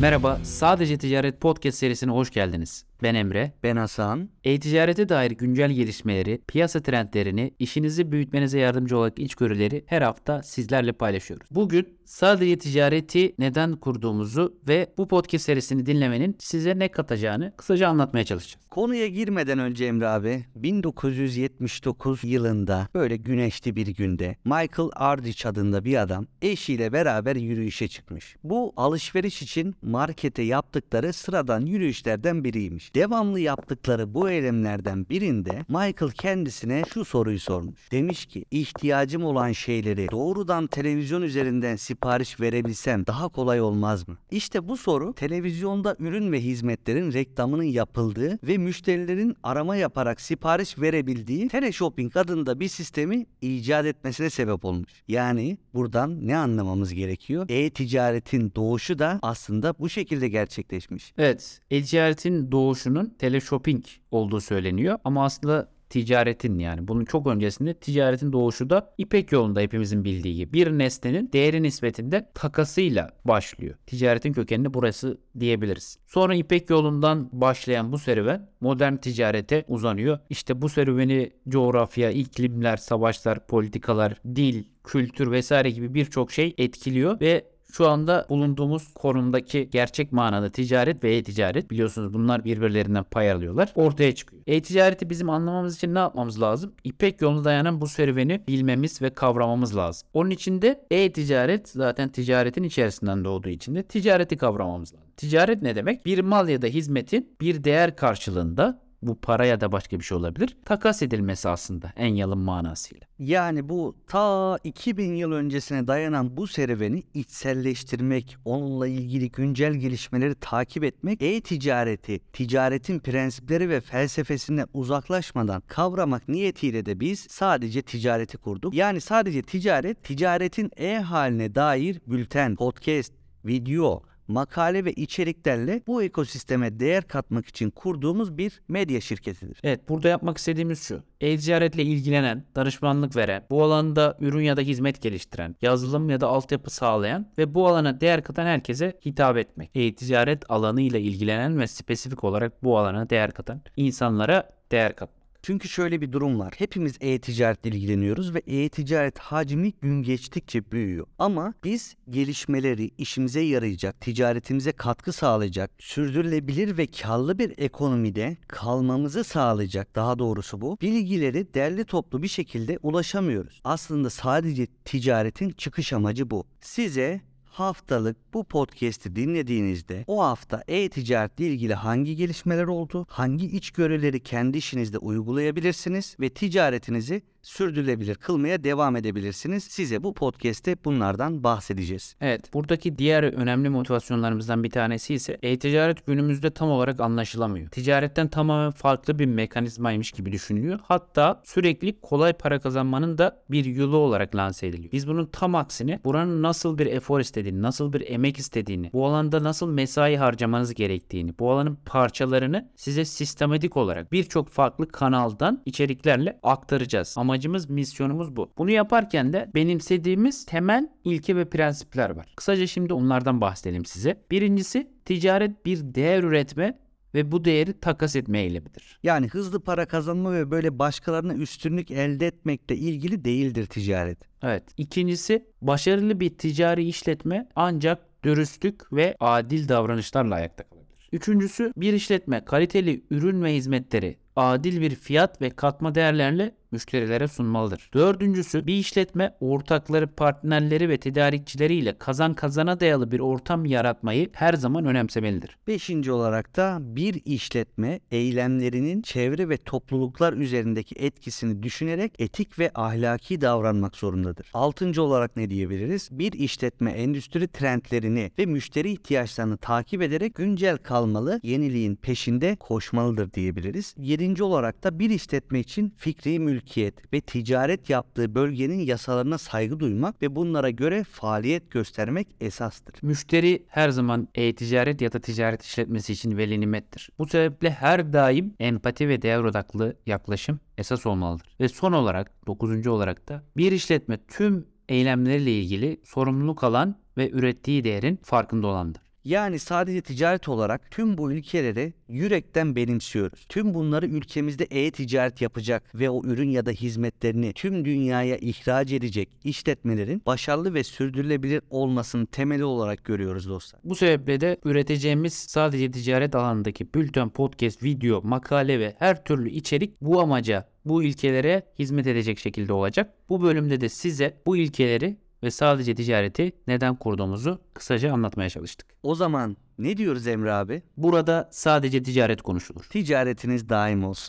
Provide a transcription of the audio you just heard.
Merhaba, Sadece Ticaret Podcast serisine hoş geldiniz. Ben Emre. Ben Hasan. E-ticarete dair güncel gelişmeleri, piyasa trendlerini, işinizi büyütmenize yardımcı olarak içgörüleri her hafta sizlerle paylaşıyoruz. Bugün sadece ticareti neden kurduğumuzu ve bu podcast serisini dinlemenin size ne katacağını kısaca anlatmaya çalışacağız. Konuya girmeden önce Emre abi 1979 yılında böyle güneşli bir günde Michael Ardich adında bir adam eşiyle beraber yürüyüşe çıkmış. Bu alışveriş için markete yaptıkları sıradan yürüyüşlerden biriymiş. Devamlı yaptıkları bu eylemlerden birinde Michael kendisine şu soruyu sormuş. Demiş ki ihtiyacım olan şeyleri doğrudan televizyon üzerinden sipariş verebilsem daha kolay olmaz mı? İşte bu soru televizyonda ürün ve hizmetlerin reklamının yapıldığı ve müşterilerin arama yaparak sipariş verebildiği teleshopping adında bir sistemi icat etmesine sebep olmuş. Yani buradan ne anlamamız gerekiyor? E-ticaretin doğuşu da aslında bu şekilde gerçekleşmiş. Evet, e-ticaretin doğuşunun teleshopping olduğu söyleniyor ama aslında ticaretin yani bunun çok öncesinde ticaretin doğuşu da İpek yolunda hepimizin bildiği bir nesnenin değeri nispetinde takasıyla başlıyor. Ticaretin kökenini burası diyebiliriz. Sonra İpek yolundan başlayan bu serüven modern ticarete uzanıyor. İşte bu serüveni coğrafya, iklimler, savaşlar, politikalar, dil, kültür vesaire gibi birçok şey etkiliyor ve şu anda bulunduğumuz konumdaki gerçek manada ticaret ve e-ticaret biliyorsunuz bunlar birbirlerinden pay alıyorlar. Ortaya çıkıyor. E-ticareti bizim anlamamız için ne yapmamız lazım? İpek yoluna dayanan bu serüveni bilmemiz ve kavramamız lazım. Onun için de e-ticaret zaten ticaretin içerisinden doğduğu için de ticareti kavramamız lazım. Ticaret ne demek? Bir mal ya da hizmetin bir değer karşılığında bu para ya da başka bir şey olabilir. Takas edilmesi aslında en yalın manasıyla. Yani bu ta 2000 yıl öncesine dayanan bu serüveni içselleştirmek, onunla ilgili güncel gelişmeleri takip etmek, e-ticareti, ticaretin prensipleri ve felsefesinden uzaklaşmadan kavramak niyetiyle de biz sadece ticareti kurduk. Yani sadece ticaret, ticaretin e-haline dair bülten, podcast, video, makale ve içeriklerle bu ekosisteme değer katmak için kurduğumuz bir medya şirketidir. Evet burada yapmak istediğimiz şu. E-ticaretle ilgilenen, danışmanlık veren, bu alanda ürün ya da hizmet geliştiren, yazılım ya da altyapı sağlayan ve bu alana değer katan herkese hitap etmek. E-ticaret alanıyla ilgilenen ve spesifik olarak bu alana değer katan insanlara değer katmak. Çünkü şöyle bir durum var. Hepimiz e-ticaretle ilgileniyoruz ve e-ticaret hacmi gün geçtikçe büyüyor. Ama biz gelişmeleri işimize yarayacak, ticaretimize katkı sağlayacak, sürdürülebilir ve karlı bir ekonomide kalmamızı sağlayacak daha doğrusu bu. Bilgileri derli toplu bir şekilde ulaşamıyoruz. Aslında sadece ticaretin çıkış amacı bu. Size haftalık bu podcast'i dinlediğinizde o hafta e-ticaretle ilgili hangi gelişmeler oldu, hangi içgörüleri kendi işinizde uygulayabilirsiniz ve ticaretinizi sürdürülebilir kılmaya devam edebilirsiniz. Size bu podcast'te bunlardan bahsedeceğiz. Evet, buradaki diğer önemli motivasyonlarımızdan bir tanesi ise e-ticaret günümüzde tam olarak anlaşılamıyor. Ticaretten tamamen farklı bir mekanizmaymış gibi düşünülüyor. Hatta sürekli kolay para kazanmanın da bir yolu olarak lanse ediliyor. Biz bunun tam aksine buranın nasıl bir efor istediğini, nasıl bir emek istediğini, bu alanda nasıl mesai harcamanız gerektiğini, bu alanın parçalarını size sistematik olarak birçok farklı kanaldan içeriklerle aktaracağız. Amacımız, misyonumuz bu. Bunu yaparken de benimsediğimiz temel ilke ve prensipler var. Kısaca şimdi onlardan bahsedelim size. Birincisi ticaret bir değer üretme ve bu değeri takas etme eylemidir. Yani hızlı para kazanma ve böyle başkalarına üstünlük elde etmekle ilgili değildir ticaret. Evet. İkincisi başarılı bir ticari işletme ancak dürüstlük ve adil davranışlarla ayakta kalabilir. Üçüncüsü bir işletme kaliteli ürün ve hizmetleri adil bir fiyat ve katma değerlerle müşterilere sunmalıdır. Dördüncüsü bir işletme ortakları, partnerleri ve tedarikçileriyle kazan kazana dayalı bir ortam yaratmayı her zaman önemsemelidir. Beşinci olarak da bir işletme eylemlerinin çevre ve topluluklar üzerindeki etkisini düşünerek etik ve ahlaki davranmak zorundadır. Altıncı olarak ne diyebiliriz? Bir işletme endüstri trendlerini ve müşteri ihtiyaçlarını takip ederek güncel kalmalı, yeniliğin peşinde koşmalıdır diyebiliriz. Yedinci olarak da bir işletme için fikri mülk mülkiyet ve ticaret yaptığı bölgenin yasalarına saygı duymak ve bunlara göre faaliyet göstermek esastır. Müşteri her zaman e-ticaret ya da ticaret işletmesi için veli nimettir. Bu sebeple her daim empati ve değer odaklı yaklaşım esas olmalıdır. Ve son olarak, dokuzuncu olarak da bir işletme tüm eylemleriyle ilgili sorumluluk alan ve ürettiği değerin farkında olandır. Yani sadece ticaret olarak tüm bu ülkeleri yürekten benimsiyoruz. Tüm bunları ülkemizde e-ticaret yapacak ve o ürün ya da hizmetlerini tüm dünyaya ihraç edecek işletmelerin başarılı ve sürdürülebilir olmasını temeli olarak görüyoruz dostlar. Bu sebeple de üreteceğimiz sadece ticaret alanındaki bülten, podcast, video, makale ve her türlü içerik bu amaca, bu ilkelere hizmet edecek şekilde olacak. Bu bölümde de size bu ilkeleri ve sadece ticareti neden kurduğumuzu kısaca anlatmaya çalıştık. O zaman ne diyoruz Emre abi? Burada sadece ticaret konuşulur. Ticaretiniz daim olsun.